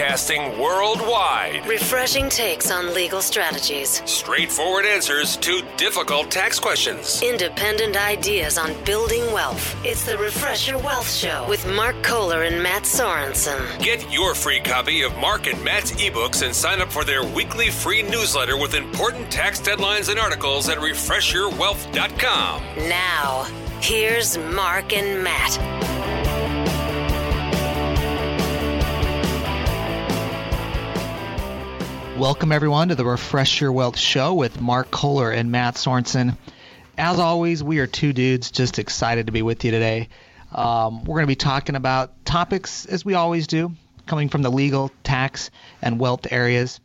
Broadcasting worldwide. Refreshing takes on legal strategies. Straightforward answers to difficult tax questions. Independent ideas on building wealth. It's the Refresh Your Wealth Show with Mark Kohler and Matt Sorensen. Get your free copy of Mark and Matt's ebooks and sign up for their weekly free newsletter with important tax deadlines and articles at refreshyourwealth.com. Now, here's Mark and Matt. Welcome, everyone, to the Refresh Your Wealth Show with Mark Kohler and Matt Sorensen. As always, we are two dudes just excited to be with you today. Um, we're going to be talking about topics, as we always do, coming from the legal, tax, and wealth areas.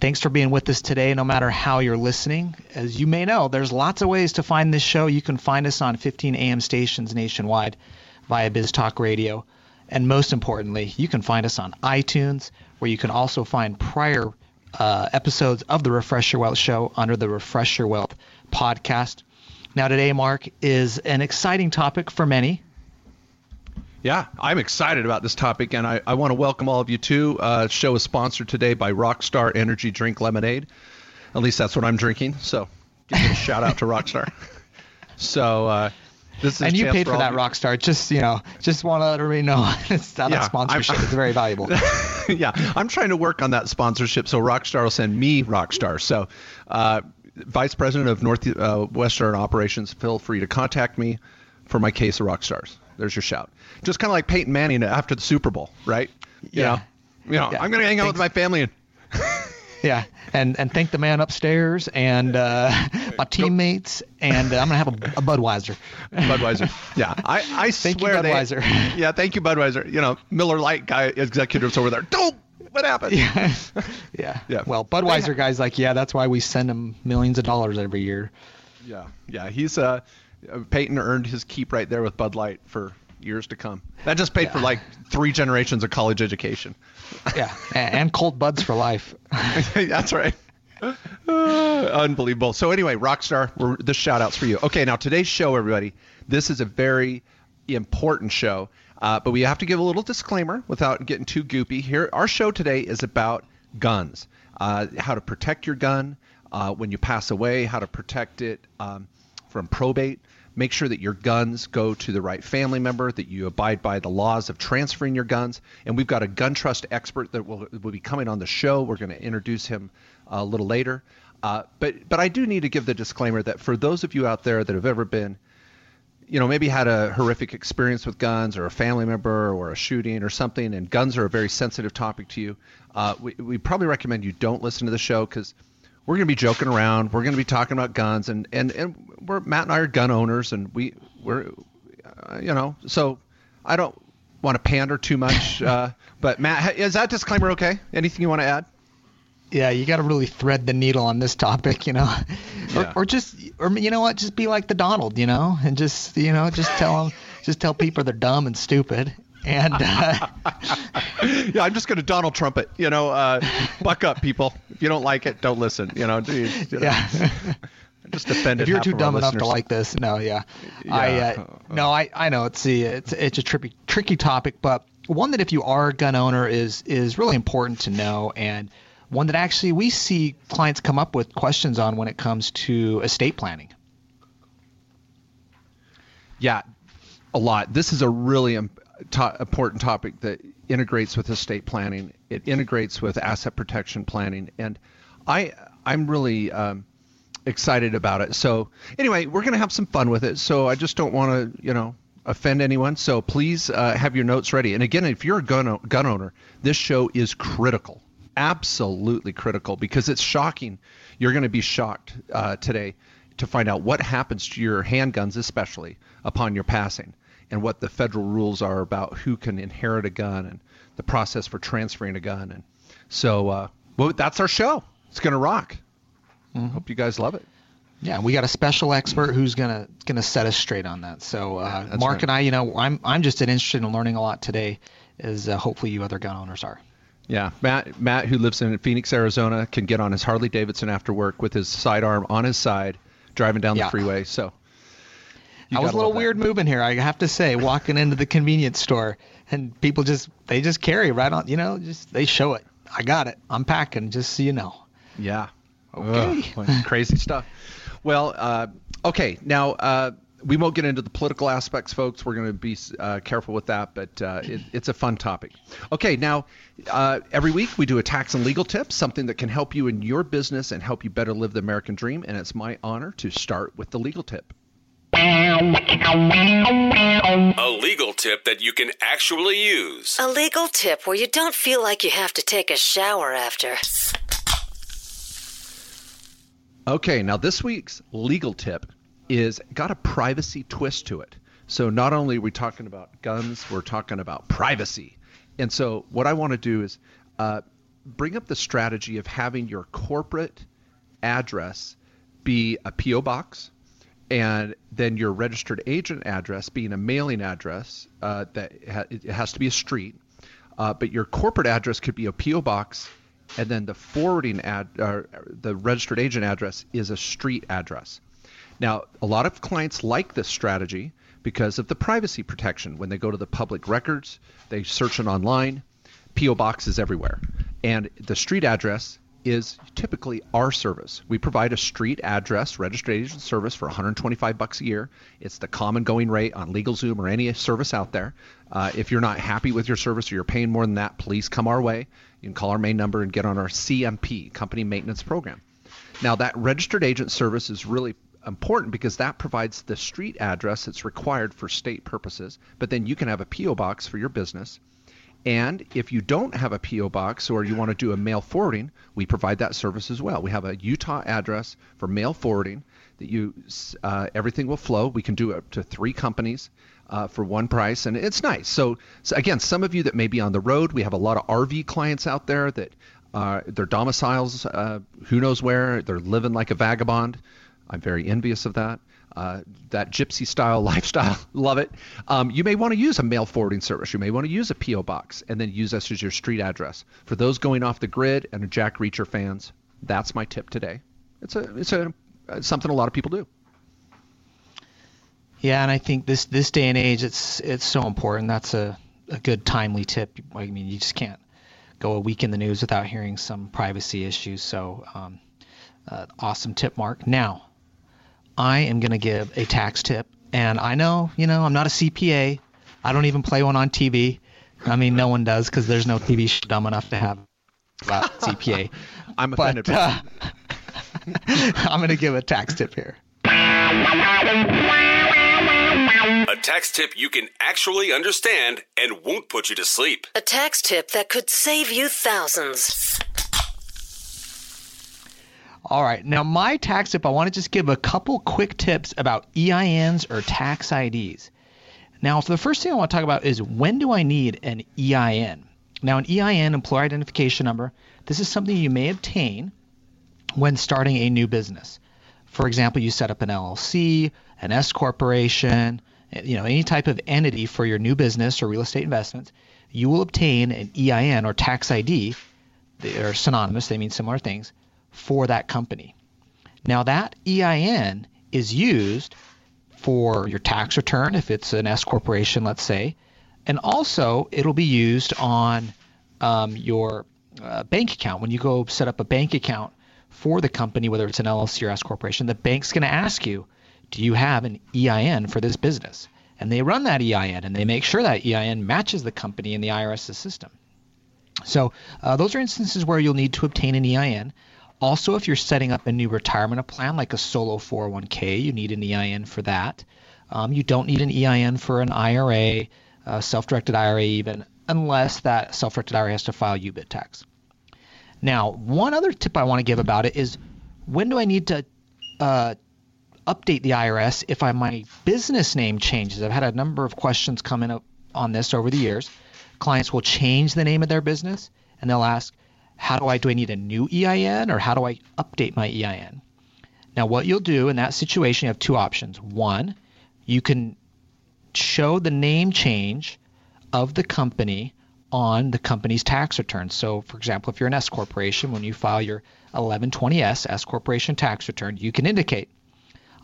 Thanks for being with us today, no matter how you're listening. As you may know, there's lots of ways to find this show. You can find us on 15 AM stations nationwide via Biz Talk Radio. And most importantly, you can find us on iTunes, where you can also find prior uh, episodes of the Refresh Your Wealth show under the Refresh Your Wealth podcast. Now, today, Mark, is an exciting topic for many. Yeah, I'm excited about this topic, and I, I want to welcome all of you too. Uh, show is sponsored today by Rockstar Energy Drink Lemonade. At least that's what I'm drinking. So, give a shout out to Rockstar. So, uh, this is and you paid for all that Rockstar. Just you know, just want to let everybody know it's not Yeah, a sponsorship. I'm- it's very valuable. yeah, I'm trying to work on that sponsorship, so Rockstar will send me Rockstar. So, uh, Vice President of North uh, Western Operations, feel free to contact me for my case of Rockstars. There's your shout. Just kind of like Peyton Manning after the Super Bowl, right? You Yeah. know, you know, Yeah. I'm gonna hang out with my family and Yeah, and and thank the man upstairs and uh, my teammates, and uh, I'm gonna have a, a Budweiser. Budweiser. Yeah, I, I Thank you, swear they- Budweiser. yeah, thank you, Budweiser. You know, Miller Lite guy executives over there. Don't. What happened? yeah, yeah. Yeah. Well, Budweiser guys like, yeah, that's why we send them millions of dollars every year. Yeah, yeah. He's uh, Peyton earned his keep right there with Bud Light for years to come. That just paid for like three generations of college education. Yeah, and, cold buds for life. That's right. Unbelievable. So anyway, Rockstar, we're, this shout out's for you. Okay, now today's show, everybody, this is a very important show, uh, but we have to give a little disclaimer without getting too goopy. Here, our show today is about guns, uh, how to protect your gun uh, when you pass away, how to protect it um, from probate. Make sure that your guns go to the right family member, that you abide by the laws of transferring your guns. And we've got a gun trust expert that will, will be coming on the show. We're going to introduce him a little later. Uh, but but I do need to give the disclaimer that for those of you out there that have ever been, you know, maybe had a horrific experience with guns or a family member or a shooting or something, and guns are a very sensitive topic to you, uh, we, we probably recommend you don't listen to the show because we're going to be joking around. We're going to be talking about guns, and and and we're Matt and I are gun owners, and we we're uh, you know, so I don't want to pander too much. Uh, but Matt, is that disclaimer okay? Anything you want to add? Yeah, you got to really thread the needle on this topic, you know, Yeah. or, or just, or you know what, just be like the Donald, you know, and just, you know, just tell them, just tell people they're dumb and stupid, and uh, yeah, I'm just going to Donald Trump it. You know, uh, buck up, people. If you don't like it, don't listen. You know, geez, you know. yeah. I just offended. if you're too dumb enough to like this, no, yeah, I, Yeah. uh, no, I, I know it's the, it's, it's a tricky, tricky topic, but one that if you are a gun owner is, is really important to know, and one that actually we see clients come up with questions on when it comes to estate planning. Yeah, a lot. This is a really im- to- important topic that integrates with estate planning. It integrates with asset protection planning, and I I'm really um, excited about it. So anyway, we're gonna have some fun with it. So I just don't want to you know offend anyone. So please uh, have your notes ready. And again, if you're a gun o- gun owner, this show is critical, absolutely critical, because it's shocking. You're going to be shocked uh, today to find out what happens to your handguns, especially upon your passing, and what the federal rules are about who can inherit a gun and the process for transferring a gun. And so, uh, well, that's our show. It's going to rock. Hope you guys love it. Yeah, we got a special expert who's gonna gonna set us straight on that. So uh, that's Mark right. and I, you know, I'm I'm just interested in learning a lot today, as uh, hopefully you other gun owners are. Yeah, Matt, Matt, who lives in Phoenix, Arizona, can get on his Harley Davidson after work with his sidearm on his side, driving down Yeah. the freeway. So I was a little weird moving here. I have to say, walking into the convenience store and people just they just carry right on. You know, just they show it. I got it. I'm packing. Just so you know. Yeah. Okay. Ugh, crazy stuff. Well, uh, okay. Now, uh, we won't get into the political aspects, folks. We're going to be uh, careful with that, but uh, it, it's a fun topic. Okay, now, uh, every week we do a tax and legal tip, something that can help you in your business and help you better live the American dream. And it's my honor to start with the legal tip. A legal tip that you can actually use. A legal tip where you don't feel like you have to take a shower after. Okay, now this week's legal tip is got a privacy twist to it. So not only are we talking about guns, we're talking about privacy. And so what I want to do is uh, bring up the strategy of having your corporate address be a PO box, and then your registered agent address being a mailing address uh, that ha- it has to be a street, uh, but your corporate address could be a PO box, and then the forwarding ad, the registered agent address is a street address. Now, a lot of clients like this strategy because of the privacy protection. When they go to the public records, they search it online. PO box is everywhere, and the street address is typically our service. We provide a street address registration service for 125 bucks a year. It's the common going rate on LegalZoom or any service out there. Uh, if you're not happy with your service or you're paying more than that, please come our way. You can call our main number and get on our CMP, Company Maintenance Program. Now, that registered agent service is really important because that provides the street address that's required for state purposes, but then you can have a PO box for your business. And if you don't have a PO box or you want to do a mail forwarding, we provide that service as well. We have a Utah address for mail forwarding that you uh, everything will flow. We can do up to three companies uh, for one price, and it's nice. So, so again, some of you that may be on the road, we have a lot of RV clients out there that uh, their domiciles, uh, who knows where, they're living like a vagabond. I'm very envious of that. Uh, that gypsy style lifestyle, love it. Um, you may want to use a mail forwarding service. You may want to use a PO box and then use us as your street address. For those going off the grid and Jack Reacher fans, that's my tip today. It's a it's a it's something a lot of people do. Yeah, and I think this this day and age, it's it's so important. That's a, a good timely tip. I mean, you just can't go a week in the news without hearing some privacy issues. So, um, uh, awesome tip, Mark. Now, I am going to give a tax tip. And I know, you know, I'm not a CPA. I don't even play one on TV. I mean, no one does because there's no TV show dumb enough to have about CPA. I'm offended. But, uh, I'm going to give a tax tip here. A tax tip you can actually understand and won't put you to sleep. A tax tip that could save you thousands. All right. Now, my tax tip, I want to just give a couple quick tips about EINs or tax IDs. Now, the first thing I want to talk about is when do I need an EIN? Now, an EIN, employer identification number, this is something you may obtain when starting a new business. For example, you set up an LLC, an S corporation, you know, any type of entity for your new business or real estate investments, you will obtain an EIN or tax ID. They are synonymous, they mean similar things for that company. Now, that EIN is used for your tax return if it's an S corporation, let's say, and also it'll be used on um, your uh, bank account. When you go set up a bank account for the company, whether it's an LLC or S corporation, the bank's going to ask you, do you have an EIN for this business? And they run that EIN and they make sure that EIN matches the company in the IRS's system. So uh, those are instances where you'll need to obtain an EIN. Also, if you're setting up a new retirement plan like a solo 401k, you need an EIN for that. Um, you don't need an EIN for an IRA, a self-directed IRA even, unless that self-directed IRA has to file UBIT tax. Now, one other tip I want to give about it is when do I need to uh, update the IRS if I, my business name changes? I've had a number of questions come in on this over the years. Clients will change the name of their business and they'll ask, how do I do I need a new EIN or how do I update my EIN? Now, what you'll do in that situation, you have two options. One, you can show the name change of the company on the company's tax return. So, for example, if you're an S corporation, when you file your 1120S S corporation tax return, you can indicate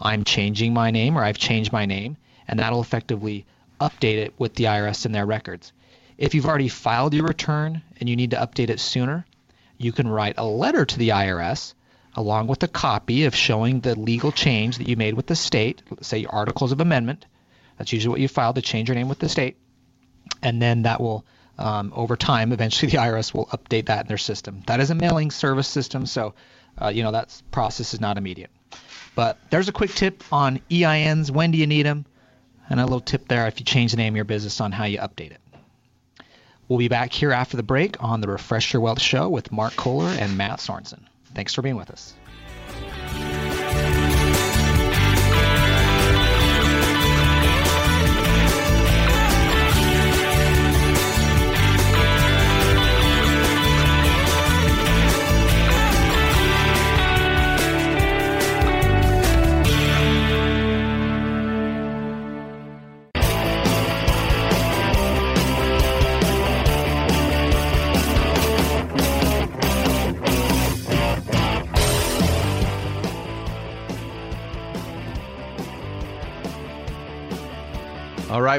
I'm changing my name or I've changed my name, and that'll effectively update it with the IRS in their records. If you've already filed your return and you need to update it sooner, you can write a letter to the IRS along with a copy of showing the legal change that you made with the state, say your articles of amendment. That's usually what you filed to change your name with the state. And then that will, um, over time, eventually the IRS will update that in their system. That is a mailing service system, so uh, you know that process is not immediate. But there's a quick tip on EINs. When do you need them? And a little tip there if you change the name of your business on how you update it. We'll be back here after the break on the Refresh Your Wealth Show with Mark Kohler and Matt Sorensen. Thanks for being with us.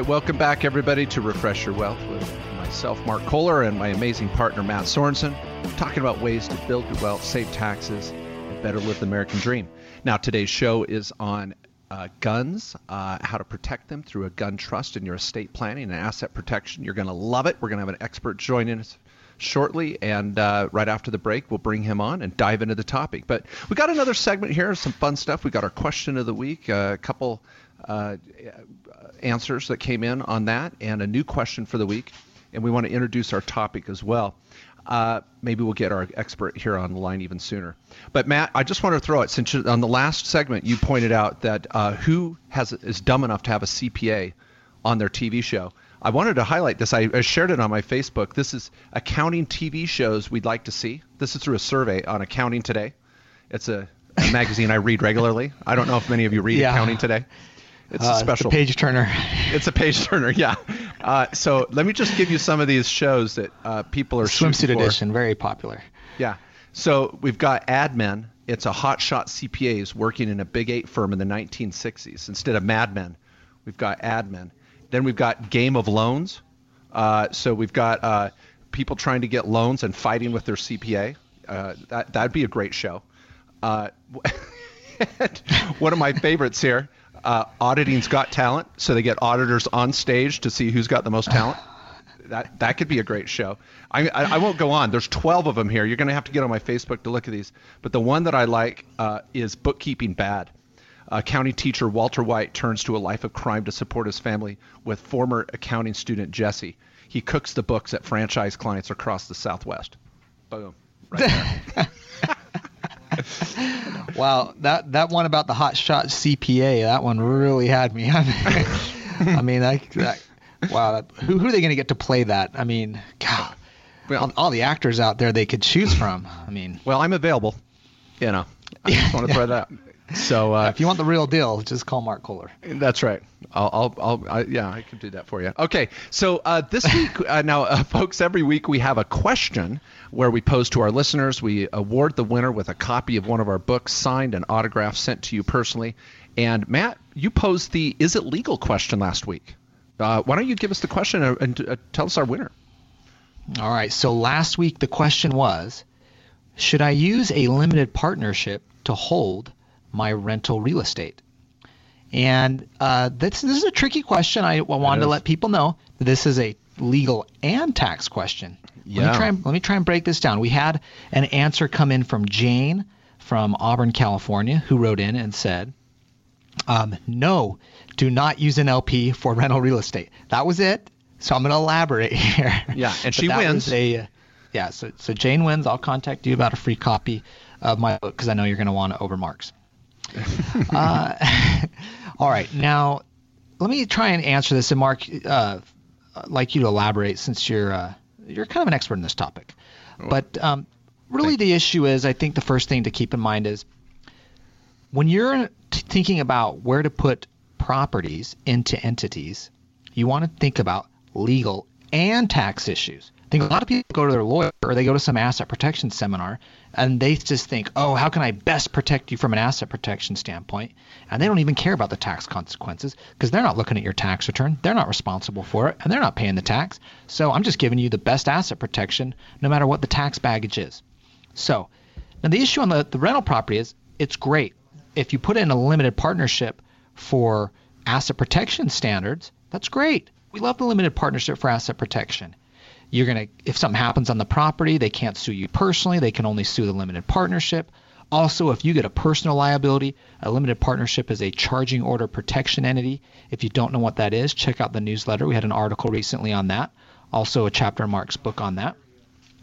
Right, welcome back, everybody, to Refresh Your Wealth with myself, Mark Kohler, and my amazing partner, Matt Sorensen, talking about ways to build your wealth, save taxes, and better live the American dream. Now, today's show is on uh, guns, uh, how to protect them through a gun trust in your estate planning and asset protection. You're going to love it. We're going to have an expert joining us shortly, and uh, right after the break, we'll bring him on and dive into the topic. But we got another segment here, some fun stuff. We got our question of the week, a couple uh, answers that came in on that, and a new question for the week. And we want to introduce our topic as well. Uh, maybe we'll get our expert here on the line even sooner. But Matt, I just want to throw it since you, on the last segment you pointed out that uh, who has is dumb enough to have a CPA on their TV show. I wanted to highlight this. I, I shared it on my Facebook. This is accounting TV shows we'd like to see. This is through a survey on Accounting Today. It's a, magazine I read regularly. I don't know if many of you read Yeah. Accounting Today. It's Uh, a special page turner. it's a page turner, yeah. Uh, so let me just give you some of these shows that uh, people are Swimsuit edition, very popular. Yeah. So we've got AdMen. It's a hotshot CPAs working in a big eight firm in the 1960s instead of Mad Men. We've got AdMen. Then we've got Game of Loans. Uh, so we've got uh, people trying to get loans and fighting with their CPA. Uh, that that'd be a great show. Uh, one of my favorites here. Uh, Auditing's Got Talent, so they get auditors on stage to see who's got the most talent. That that could be a great show. I, I, I won't go on. There's 12 of them here. You're going to have to get on my Facebook to look at these. But the one that I like uh, is Bookkeeping Bad. Uh, county teacher Walter White turns to a life of crime to support his family with former accounting student Jesse. He cooks the books at franchise clients across the Southwest. Boom. Right there. Wow, that that one about the hot shot CPA, that one really had me. I mean, I mean that, that wow, that, who who are they going to get to play that? I mean, God, Well- all, all the actors out there they could choose from. I mean, well, I'm available. You know, I just want to throw that out. So uh, if you want the real deal, just call Mark Kohler. That's right. I'll, I'll, I'll I, yeah, I can do that for you. Okay, so uh, this week, uh, now, uh, folks, every week we have a question where we pose to our listeners. We award the winner with a copy of one of our books, signed and autographed, sent to you personally. And Matt, you posed the "Is it legal?" question last week. Uh, why don't you give us the question and, and uh, tell us our winner? All right. So last week the question was, should I use a limited partnership to hold my rental real estate? And uh, this, this is a tricky question. I, wanted to let people know that this is a legal and tax question. Let Yeah. me try and let me try and break this down. We had an answer come in from Jane from Auburn, California, who wrote in and said, um, "No, do not use an LP for rental real estate." That was it. So I'm going to elaborate here. Yeah, and she wins. a, yeah, so so Jane wins. I'll contact you about a free copy of my book because I know you're going to want to over Mark's. Uh, all right, now let me try and answer this, and Mark, uh, I'd like you to elaborate since you're uh, you're kind of an expert in this topic. But um, really, the issue is, I think the first thing to keep in mind is when you're t- thinking about where to put properties into entities, you want to think about legal and tax issues. Think a lot of people go to their lawyer or they go to some asset protection seminar and they just think, oh, how can I best protect you from an asset protection standpoint? And they don't even care about the tax consequences because they're not looking at your tax return. They're not responsible for it and they're not paying the tax. So I'm just giving you the best asset protection no matter what the tax baggage is. So now the issue on the, the rental property is it's great. If you put in a limited partnership for asset protection standards, that's great. We love the limited partnership for asset protection. You're going to, if something happens on the property, they can't sue you personally. They can only sue the limited partnership. Also, if you get a personal liability, a limited partnership is a charging order protection entity. If you don't know what that is, check out the newsletter. We had an article recently on that. Also, a chapter in Mark's book on that.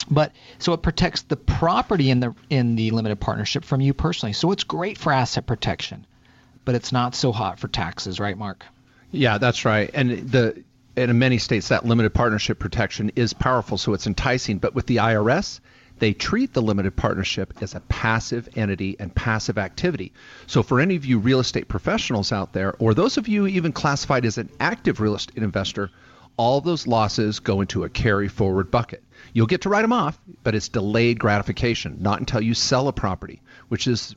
But so it protects the property in the in the limited partnership from you personally. So it's great for asset protection, but it's not so hot for taxes, right, Mark? Yeah, that's right. And the and in many states that limited partnership protection is powerful, so it's enticing. But with the IRS, they treat the limited partnership as a passive entity and passive activity. So for any of you real estate professionals out there, or those of you even classified as an active real estate investor, all those losses go into a carry forward bucket. You'll get to write them off, but it's delayed gratification, not until you sell a property, which is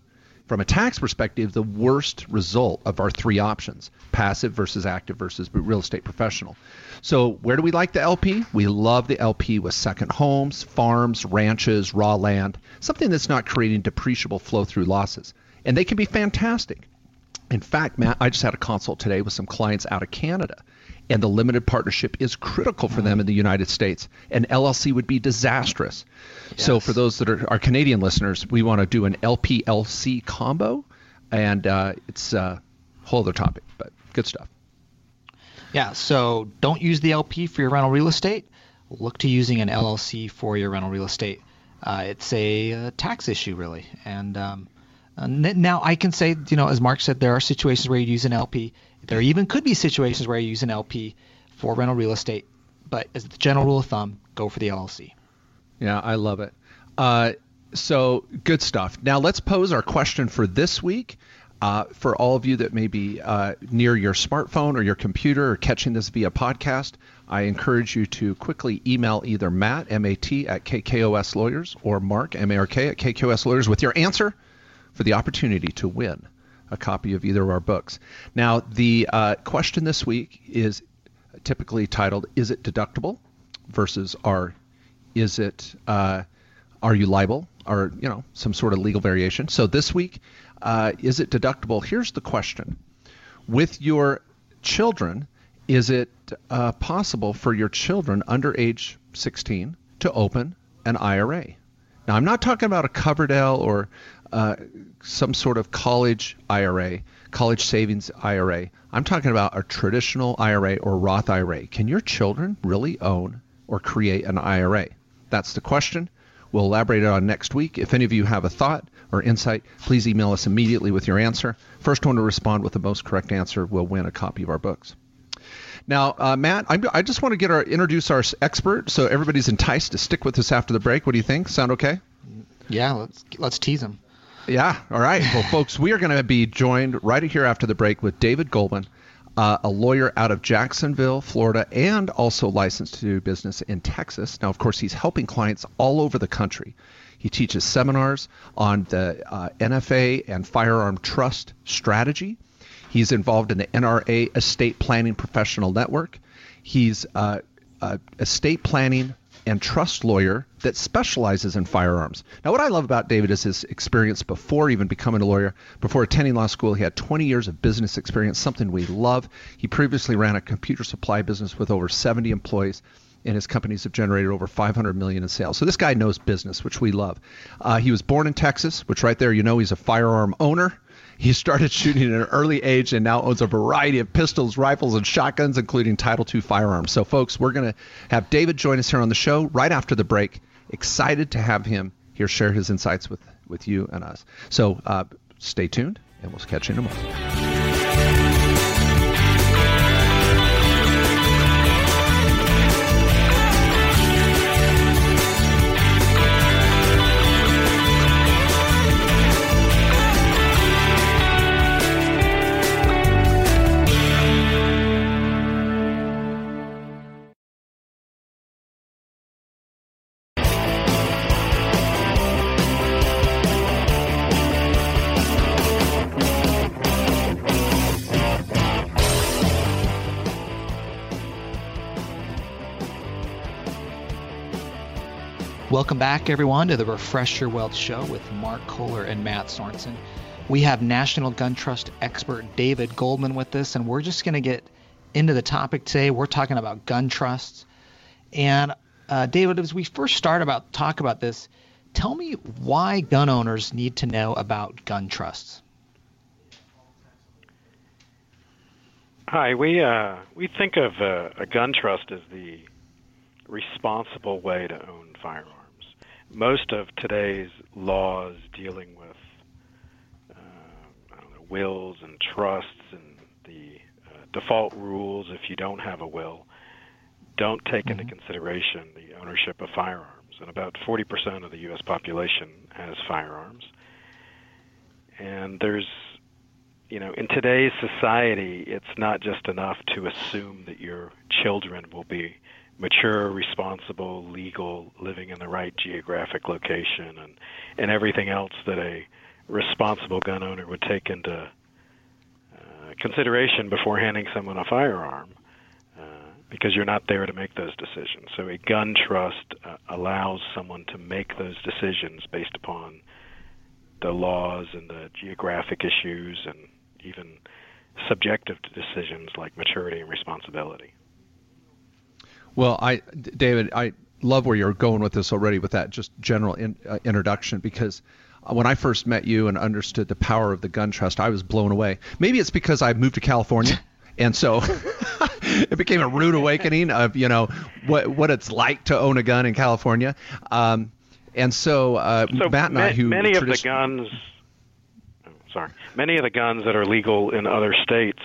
from a tax perspective, the worst result of our three options passive versus active versus real estate professional. So, where do we like the LP? We love the LP with second homes, farms, ranches, raw land, something that's not creating depreciable flow through losses. And they can be fantastic. In fact, Matt, I just had a consult today with some clients out of Canada and the limited partnership is critical for them in the United States. An LLC would be disastrous. Yes. So for those that are our Canadian listeners, we want to do an LPLC combo, and uh, it's a whole other topic, but good stuff. Yeah. So don't use the LP for your rental real estate. Look to using an LLC for your rental real estate. Uh, it's a, a, tax issue really, and um, now I can say, you know, as Mark said, there are situations where you use an LP. There even could be situations where you use an LP for rental real estate, but as the general rule of thumb, go for the LLC. Yeah, I love it. Uh, so good stuff. Now let's pose our question for this week. Uh, for all of you that may be uh, near your smartphone or your computer or catching this via podcast, I encourage you to quickly email either Matt, M-A-T, at KKOS Lawyers or Mark, M-A-R-K, at KKOS Lawyers with your answer for the opportunity to win a copy of either of our books. Now, the uh, question this week is typically titled "Is it deductible?" versus "Are is it uh, are you liable?" or you know some sort of legal variation. So this week, uh, is it deductible? Here's the question: With your children, is it uh, possible for your children under age 16 to open an IRA? Now, I'm not talking about a Coverdell or uh, some sort of college IRA, college savings IRA. I'm talking about a traditional IRA or Roth IRA. Can your children really own or create an IRA? That's the question. We'll elaborate on next week. If any of you have a thought or insight, please email us immediately with your answer. First one to respond with the most correct answer will win a copy of our books. Now, uh, Matt, I'm, i just want to get our introduce our expert so everybody's enticed to stick with us after the break. What do you think? Sound okay? Yeah, let's let's tease them. Yeah. All right. Well, folks, we are going to be joined right here after the break with David Goldman, uh, a lawyer out of Jacksonville, Florida, and also licensed to do business in Texas. Now, of course, he's helping clients all over the country. He teaches seminars on the uh, NFA and firearm trust strategy. He's involved in the NRA Estate Planning Professional Network. He's uh, estate planning and trust lawyer that specializes in firearms. Now, what I love about David is his experience before even becoming a lawyer. Before attending law school, he had 20 years of business experience, something we love. He previously ran a computer supply business with over 70 employees and his companies have generated over 500 million in sales. So this guy knows business, which we love. Uh, he was born in Texas, which right there you know he's a firearm owner. He started shooting at an early age and now owns a variety of pistols, rifles, and shotguns, including Title II firearms. So, folks, we're going to have David join us here on the show right after the break. Excited to have him here share his insights with, with you and us. So, uh, stay tuned, and we'll catch you in a moment. Welcome back, everyone, to the Refresh Your Wealth Show with Mark Kohler and Matt Sorensen. We have National Gun Trust expert David Goldman with us, and we're just going to get into the topic today. We're talking about gun trusts. And uh, David, as we first start about talk about this, tell me why gun owners need to know about gun trusts. Hi, we uh, we think of uh, a gun trust as the responsible way to own firearms. Most of today's laws dealing with uh, I don't know, wills and trusts and the uh, default rules if you don't have a will don't take mm-hmm. into consideration the ownership of firearms. And about 40% of the U.S. population has firearms. And there's you know, in today's society, it's not just enough to assume that your children will be mature, responsible, legal, living in the right geographic location, and and everything else that a responsible gun owner would take into uh, consideration before handing someone a firearm, uh, because you're not there to make those decisions. So a gun trust uh, allows someone to make those decisions based upon the laws and the geographic issues and even subjective decisions like maturity and responsibility. Well, I, David, I love where you're going with this already with that just general in, uh, introduction because when I first met you and understood the power of the gun trust, I was blown away. Maybe it's because I moved to California. And so it became a rude awakening of you know what what it's like to own a gun in California. Um, and so, uh, so Matt and I, who many of the guns sorry, many of the guns that are legal in other states,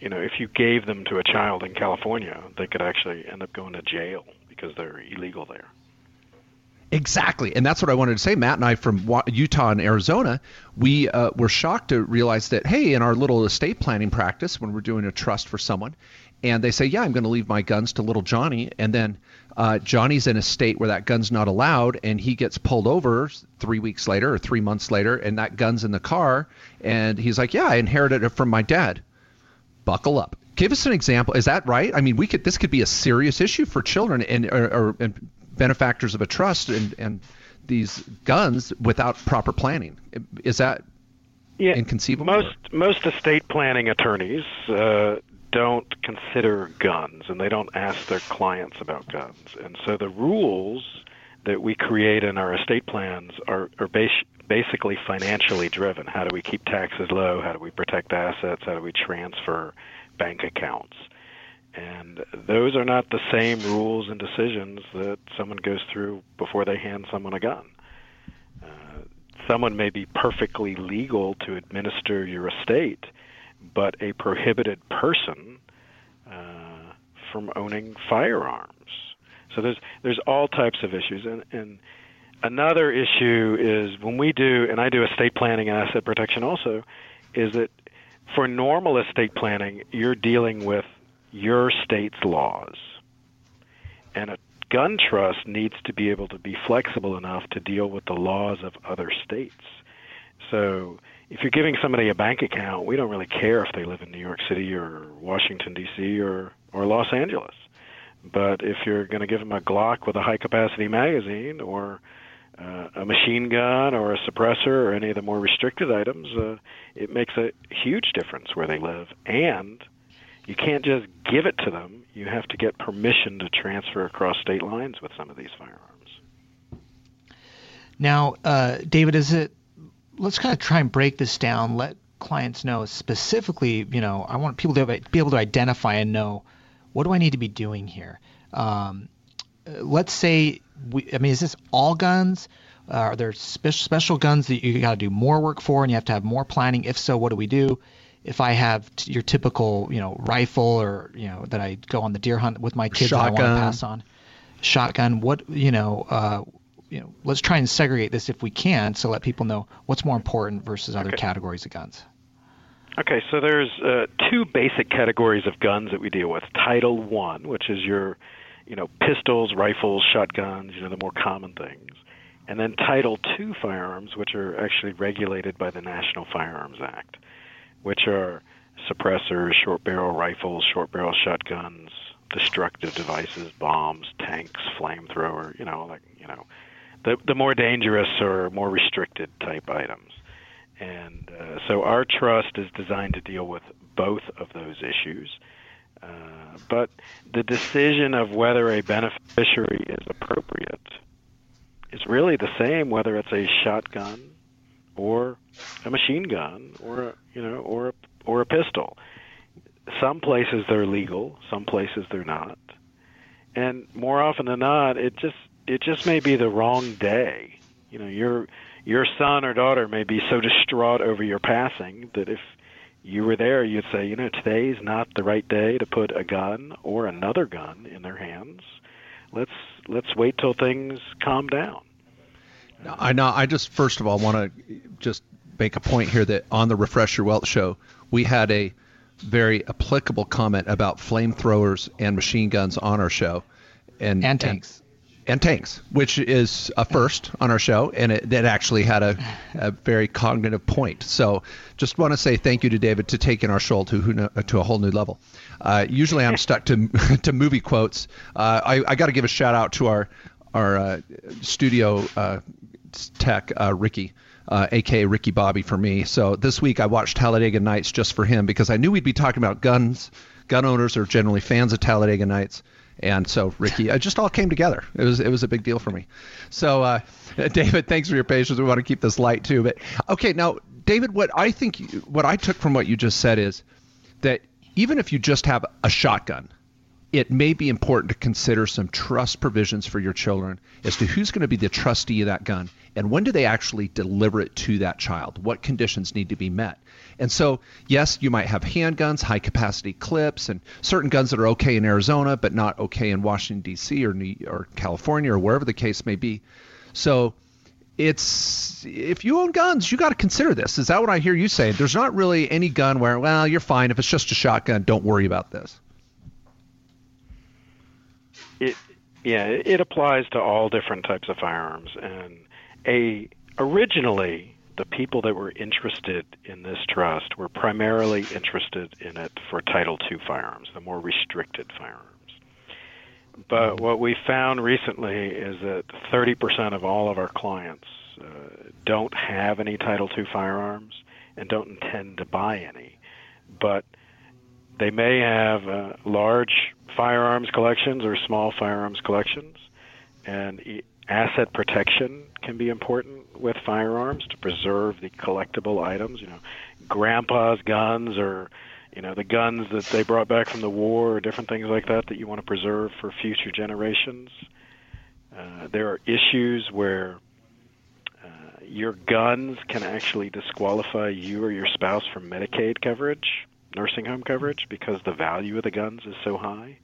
you know, if you gave them to a child in California, they could actually end up going to jail because they're illegal there. Exactly, and that's what I wanted to say. Matt and I from Utah and Arizona, we uh, were shocked to realize that hey, in our little estate planning practice, when we're doing a trust for someone, and they say, yeah, I'm going to leave my guns to little Johnny, and then uh, Johnny's in a state where that gun's not allowed, and he gets pulled over three weeks later or three months later, and that gun's in the car, and he's like, "Yeah, I inherited it from my dad." Buckle up. Give us an example. Is that right? I mean, we could. This could be a serious issue for children and or, or and benefactors of a trust and and these guns without proper planning. Is that yeah, inconceivable? Most most estate planning attorneys uh, don't consider guns and they don't ask their clients about guns. And so the rules that we create in our estate plans are, are bas- basically financially driven. How do we keep taxes low? How do we protect assets? How do we transfer bank accounts? And those are not the same rules and decisions that someone goes through before they hand someone a gun. Uh, someone may be perfectly legal to administer your estate, but a prohibited person uh, from owning firearms. So there's there's all types of issues, and, and another issue is when we do, and I do estate planning and asset protection also, is that for normal estate planning, you're dealing with your state's laws, and a gun trust needs to be able to be flexible enough to deal with the laws of other states. So if you're giving somebody a bank account, we don't really care if they live in New York City or Washington D.C. or or Los Angeles. But if you're going to give them a Glock with a high capacity magazine or uh, a machine gun or a suppressor or any of the more restricted items, uh, it makes a huge difference where they live. And you can't just give it to them. You have to get permission to transfer across state lines with some of these firearms. Now, uh, David, is it let's kind of try and break this down. Let clients know specifically. You know, I want people to be able to identify and know what do I need to be doing here. Um, let's say, we, I mean, is this all guns? Uh, are there spe- special guns that you got to do more work for, and you have to have more planning? If so, what do we do? If I have t- your typical, you know, rifle or you know that I go on the deer hunt with my kids I want to pass on, shotgun. What you know, uh, you know, let's try and segregate this if we can, so let people know what's more important versus other okay. categories of guns. Okay, so there's uh, two basic categories of guns that we deal with. Title One, which is your, you know, pistols, rifles, shotguns, you know, the more common things, and then Title Two firearms, which are actually regulated by the National Firearms Act, which are suppressors, short barrel rifles, short barrel shotguns, destructive devices, bombs, tanks, flamethrower, you know, like you know, the the more dangerous or more restricted type items. And uh, so our trust is designed to deal with both of those issues. Uh, but the decision of whether a beneficiary is appropriate is really the same whether it's a shotgun or a machine gun or you know or or a pistol. Some places they're legal, some places they're not, and more often than not, it just it just may be the wrong day. You know, your your son or daughter may be so distraught over your passing that if you were there, you'd say, you know, today's not the right day to put a gun or another gun in their hands. Let's let's wait till things calm down. I know. I just first of all want to just make a point here that on the Refresh Your Wealth show, we had a very applicable comment about flamethrowers and machine guns on our show, and and tanks. And, tanks, which is a first on our show, and it, it actually had a, a very cognitive point. So, just want to say thank you to David to taking our show to to a whole new level. Uh, usually, I'm stuck to to movie quotes. Uh, I, I got to give a shout out to our our uh, studio uh, tech, uh, Ricky, uh, aka Ricky Bobby for me. So this week I watched Talladega Nights just for him because I knew we'd be talking about guns. Gun owners are generally fans of Talladega Nights. And so, Ricky, it just all came together. It was it was a big deal for me. So, uh, David, thanks for your patience. We want to keep this light too. But okay, now, David, what I think, what I took from what you just said is that even if you just have a shotgun, it may be important to consider some trust provisions for your children as to who's going to be the trustee of that gun and when do they actually deliver it to that child? What conditions need to be met? And so, yes, you might have handguns, high capacity clips, and certain guns that are okay in Arizona but not okay in Washington D.C. or New, or California or wherever the case may be. So, it's if you own guns, you got to consider this. Is that what I hear you say? There's not really any gun where, well, you're fine if it's just a shotgun. Don't worry about this. It yeah, it applies to all different types of firearms, and a originally the people that were interested in this trust were primarily interested in it for Title II firearms, the more restricted firearms. But what we found recently is that 30% of all of our clients uh, don't have any Title II firearms and don't intend to buy any. But they may have uh, large firearms collections or small firearms collections, and asset protection can be important with firearms to preserve the collectible items. You know, grandpa's guns or you know the guns that they brought back from the war or different things like that that you want to preserve for future generations. Uh, there are issues where uh, your guns can actually disqualify you or your spouse from Medicaid coverage, nursing home coverage, because the value of the guns is so high.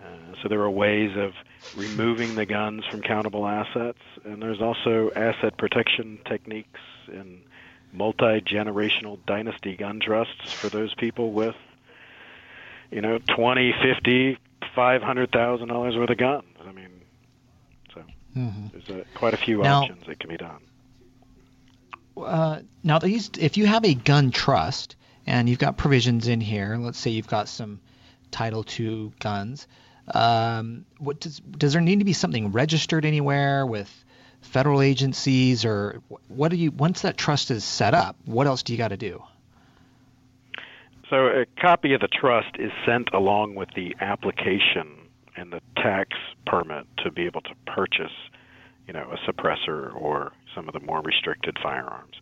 Uh, so there are ways of removing the guns from countable assets, and there's also asset protection techniques in multi-generational dynasty gun trusts for those people with, you know, twenty, fifty, five hundred thousand dollars worth of guns. I mean, so mm-hmm. there's a, quite a few now, options that can be done. Uh, now, these, if you have a gun trust and you've got provisions in here, let's say you've got some Title II guns um, what does does there need to be something registered anywhere with federal agencies, or what do you once that trust is set up? What else do you got to do? So a copy of the trust is sent along with the application and the tax permit to be able to purchase, you know, a suppressor or some of the more restricted firearms.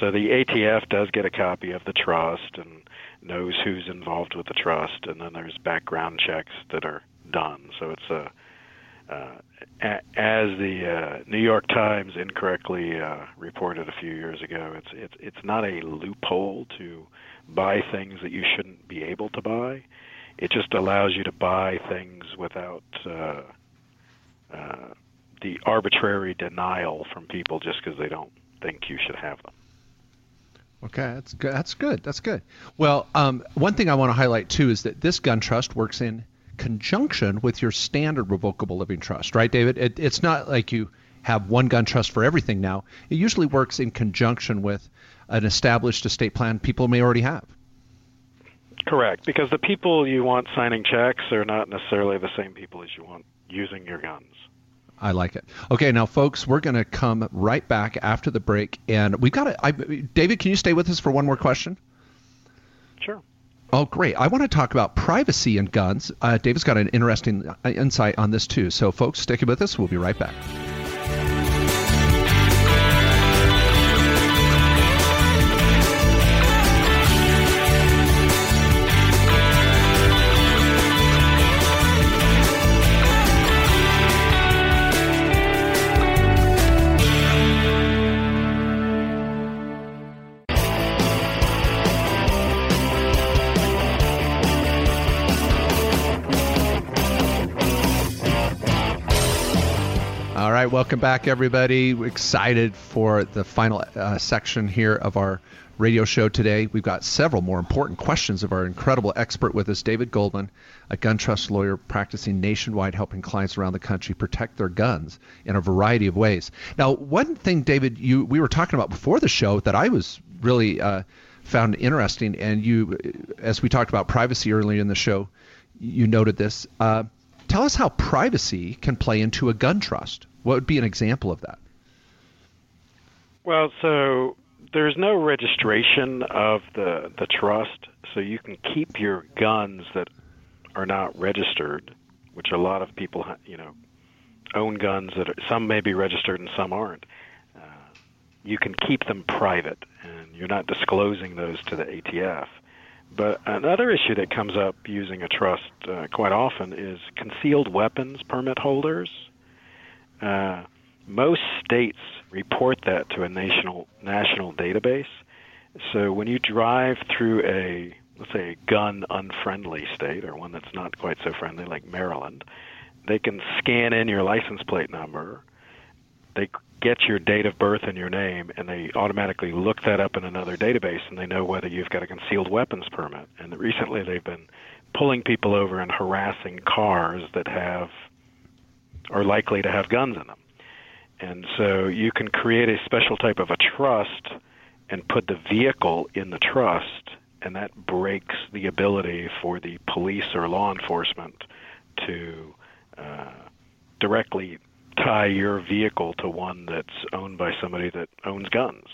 So the ATF does get a copy of the trust and knows who's involved with the trust, and then there's background checks that are done. So it's a uh, as the uh, New York Times incorrectly uh, reported a few years ago, it's it's it's not a loophole to buy things that you shouldn't be able to buy. It just allows you to buy things without uh, uh, the arbitrary denial from people just because they don't think you should have them. Okay, that's good. That's good. That's good. Well, um, one thing I want to highlight too is that this gun trust works in conjunction with your standard revocable living trust, right, David? It, it's not like you have one gun trust for everything now. It usually works in conjunction with an established estate plan people may already have. Correct, because the people you want signing checks are not necessarily the same people as you want using your guns. I like it. Okay, now, folks, we're going to come right back after the break, and we've got to. David, can you stay with us for one more question? Sure. Oh, great. I want to talk about privacy and guns. Uh, David's got an interesting uh, insight on this, too. So, folks, stick with us. We'll be right back. Right, welcome back, everybody. We're excited for the final uh, section here of our radio show today. We've got several more important questions of our incredible expert with us, David Goldman, a gun trust lawyer practicing nationwide, helping clients around the country protect their guns in a variety of ways. Now, one thing, David, you we were talking about before the show that I was really uh, found interesting, and you, as we talked about privacy earlier in the show, you noted this. Uh, tell us how privacy can play into a gun trust. What would be an example of that? Well, so there's no registration of the the trust, so you can keep your guns that are not registered, which a lot of people, you know, own guns that are, some may be registered and some aren't. Uh, you can keep them private, and you're not disclosing those to the ATF. But another issue that comes up using a trust uh, quite often is concealed weapons permit holders. Uh, most states report that to a national national database. So when you drive through a let's say a gun unfriendly state or one that's not quite so friendly like Maryland, they can scan in your license plate number. They get your date of birth and your name, and they automatically look that up in another database, and they know whether you've got a concealed weapons permit. And recently, they've been pulling people over and harassing cars that have are likely to have guns in them. And so you can create a special type of a trust and put the vehicle in the trust, and that breaks the ability for the police or law enforcement to uh, directly tie your vehicle to one that's owned by somebody that owns guns.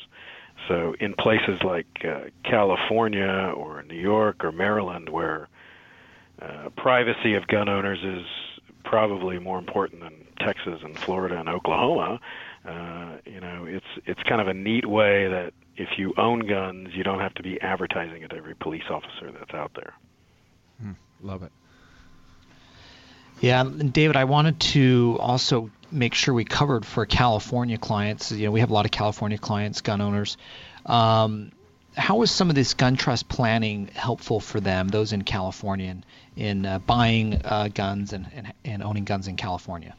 So in places like uh, California or New York or Maryland, where uh, privacy of gun owners is probably more important than Texas and Florida and Oklahoma. Uh, you know, it's it's kind of a neat way that if you own guns, you don't have to be advertising it to every police officer that's out there. Mm, love it. Yeah, David, I wanted to also make sure we covered for California clients. You know, we have a lot of California clients, gun owners. Um, how is some of this gun trust planning helpful for them, those in California, in, in uh, buying uh, guns and, and, and owning guns in California?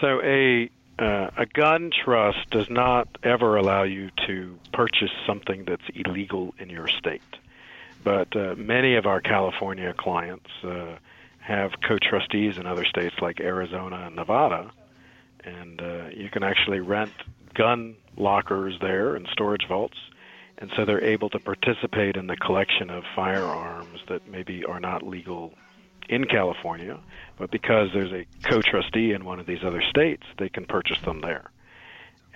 So a uh, a gun trust does not ever allow you to purchase something that's illegal in your state. But uh, many of our California clients uh, have co-trustees in other states like Arizona and Nevada, and uh, you can actually rent gun lockers there and storage vaults, and so they're able to participate in the collection of firearms that maybe are not legal in California, but because there's a co-trustee in one of these other states, they can purchase them there.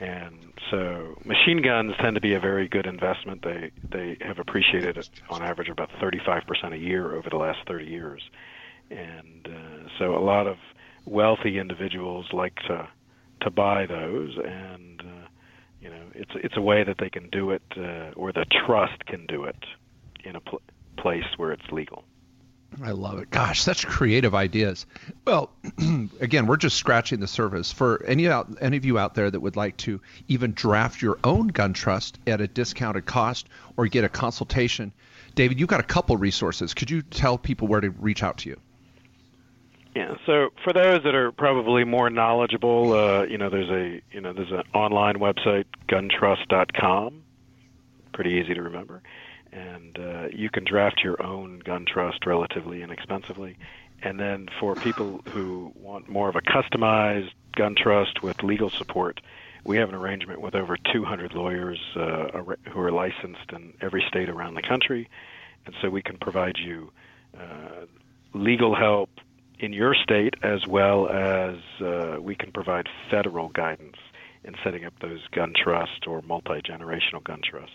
And so machine guns tend to be a very good investment. They they have appreciated on average about 35% a year over the last 30 years. And uh, so a lot of wealthy individuals like to to buy those and you know it's it's a way that they can do it uh, or the trust can do it in a pl- place where it's legal. I love it. Gosh, such creative ideas. Well, again, we're just scratching the surface. For any out, any of you out there that would like to even draft your own gun trust at a discounted cost or get a consultation, David, you've got a couple resources. Could you tell people where to reach out to you? Yeah. So for those that are probably more knowledgeable, uh, you know, there's a you know there's an online website, guntrust.com. Pretty easy to remember and uh, you can draft your own gun trust relatively inexpensively. And then for people who want more of a customized gun trust with legal support, we have an arrangement with over 200 lawyers uh, who are licensed in every state around the country, and so we can provide you uh, legal help, in your state, as well as uh, we can provide federal guidance in setting up those gun trusts or multi generational gun trusts.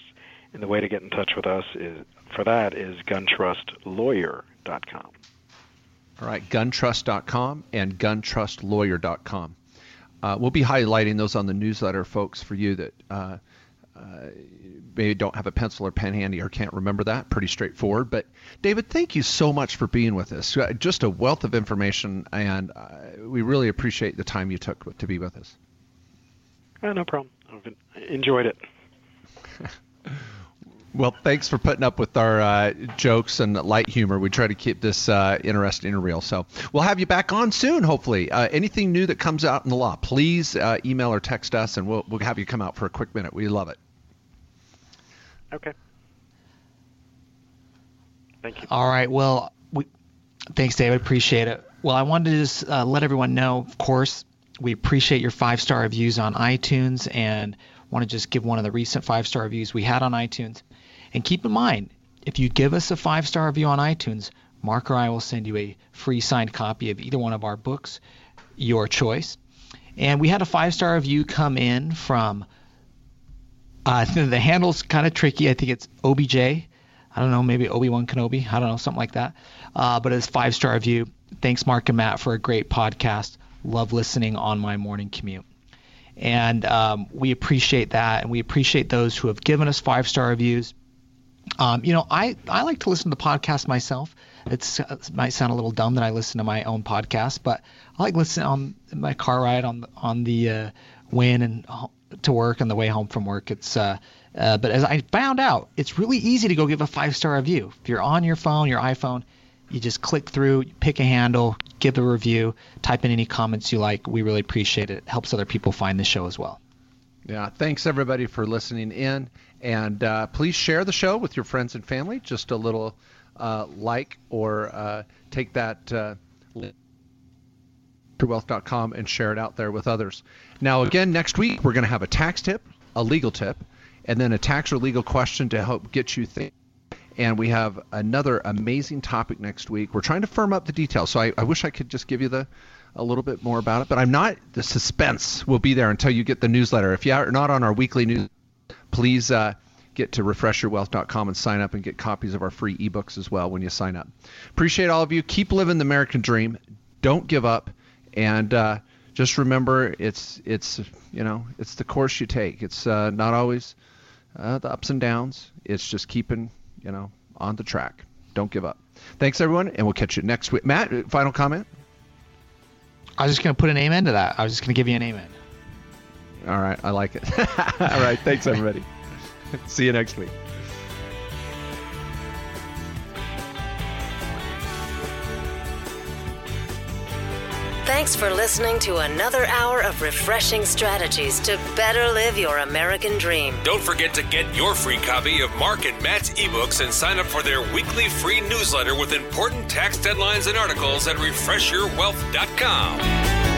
And the way to get in touch with us is for that is guntrustlawyer.com. All right, guntrust.com and guntrustlawyer.com. Uh, we'll be highlighting those on the newsletter, folks, for you that uh, uh, maybe don't have a pencil or pen handy or can't remember that. Pretty straightforward. But David, thank you so much for being with us. Uh, just a wealth of information, and uh, we really appreciate the time you took to be with us. Uh, no problem. I've enjoyed it. Well, thanks for putting up with our uh, jokes and light humor. We try to keep this uh, interesting and real. So we'll have you back on soon, hopefully. Uh, anything new that comes out in the law, please uh, email or text us, and we'll, we'll have you come out for a quick minute. We love it. Okay. Thank you. All right. Well, we, thanks, David. Appreciate it. Well, I wanted to just uh, let everyone know, of course, we appreciate your five star reviews on iTunes and want to just give one of the recent five star reviews we had on iTunes. And keep in mind, if you give us a five star review on iTunes, Mark or I will send you a free signed copy of either one of our books, your choice. And we had a five star review come in from, uh, the handle's kind of tricky. I think it's OBJ. I don't know, maybe Obi Wan Kenobi. I don't know, something like that. Uh, but it's five star review. Thanks, Mark and Matt, for a great podcast. Love listening on my morning commute. And um, we appreciate that. And we appreciate those who have given us five star reviews. Um, you know, I, I like to listen to the podcast myself. It's, it might sound a little dumb that I listen to my own podcast, but I like listening on my car ride on on the uh, in and to work and the way home from work. It's uh, uh, but as I found out, it's really easy to go give a five star review. If you're on your phone, your iPhone, you just click through, pick a handle, give a review, type in any comments you like. We really appreciate it. It helps other people find the show as well. Yeah, thanks everybody for listening in, and uh, please share the show with your friends and family. Just a little uh, like or uh, take that wealth.com and share it out there with others. Now, again, next week we're going to have a tax tip, a legal tip, and then a tax or legal question to help get you thinking. And we have another amazing topic next week. We're trying to firm up the details, so I, I wish I could just give you the a little bit more about it, but I'm not. The suspense will be there until you get the newsletter. If you are not on our weekly news, please uh, get to refreshyourwealth.com and sign up and get copies of our free ebooks as well when you sign up. Appreciate all of you. Keep living the American dream. Don't give up, and uh, just remember, it's it's you know it's the course you take. It's uh, not always uh, the ups and downs. It's just keeping you know on the track. Don't give up. Thanks everyone, and we'll catch you next week. Matt, final comment. I was just going to put an amen to that. I was just going to give you an amen. All right. I like it. All right. Thanks, everybody. See you next week. Thanks for listening to another hour of refreshing strategies to better live your American dream. Don't forget to get your free copy of Mark and Matt's ebooks and sign up for their weekly free newsletter with important tax deadlines and articles at refreshyourwealth.com.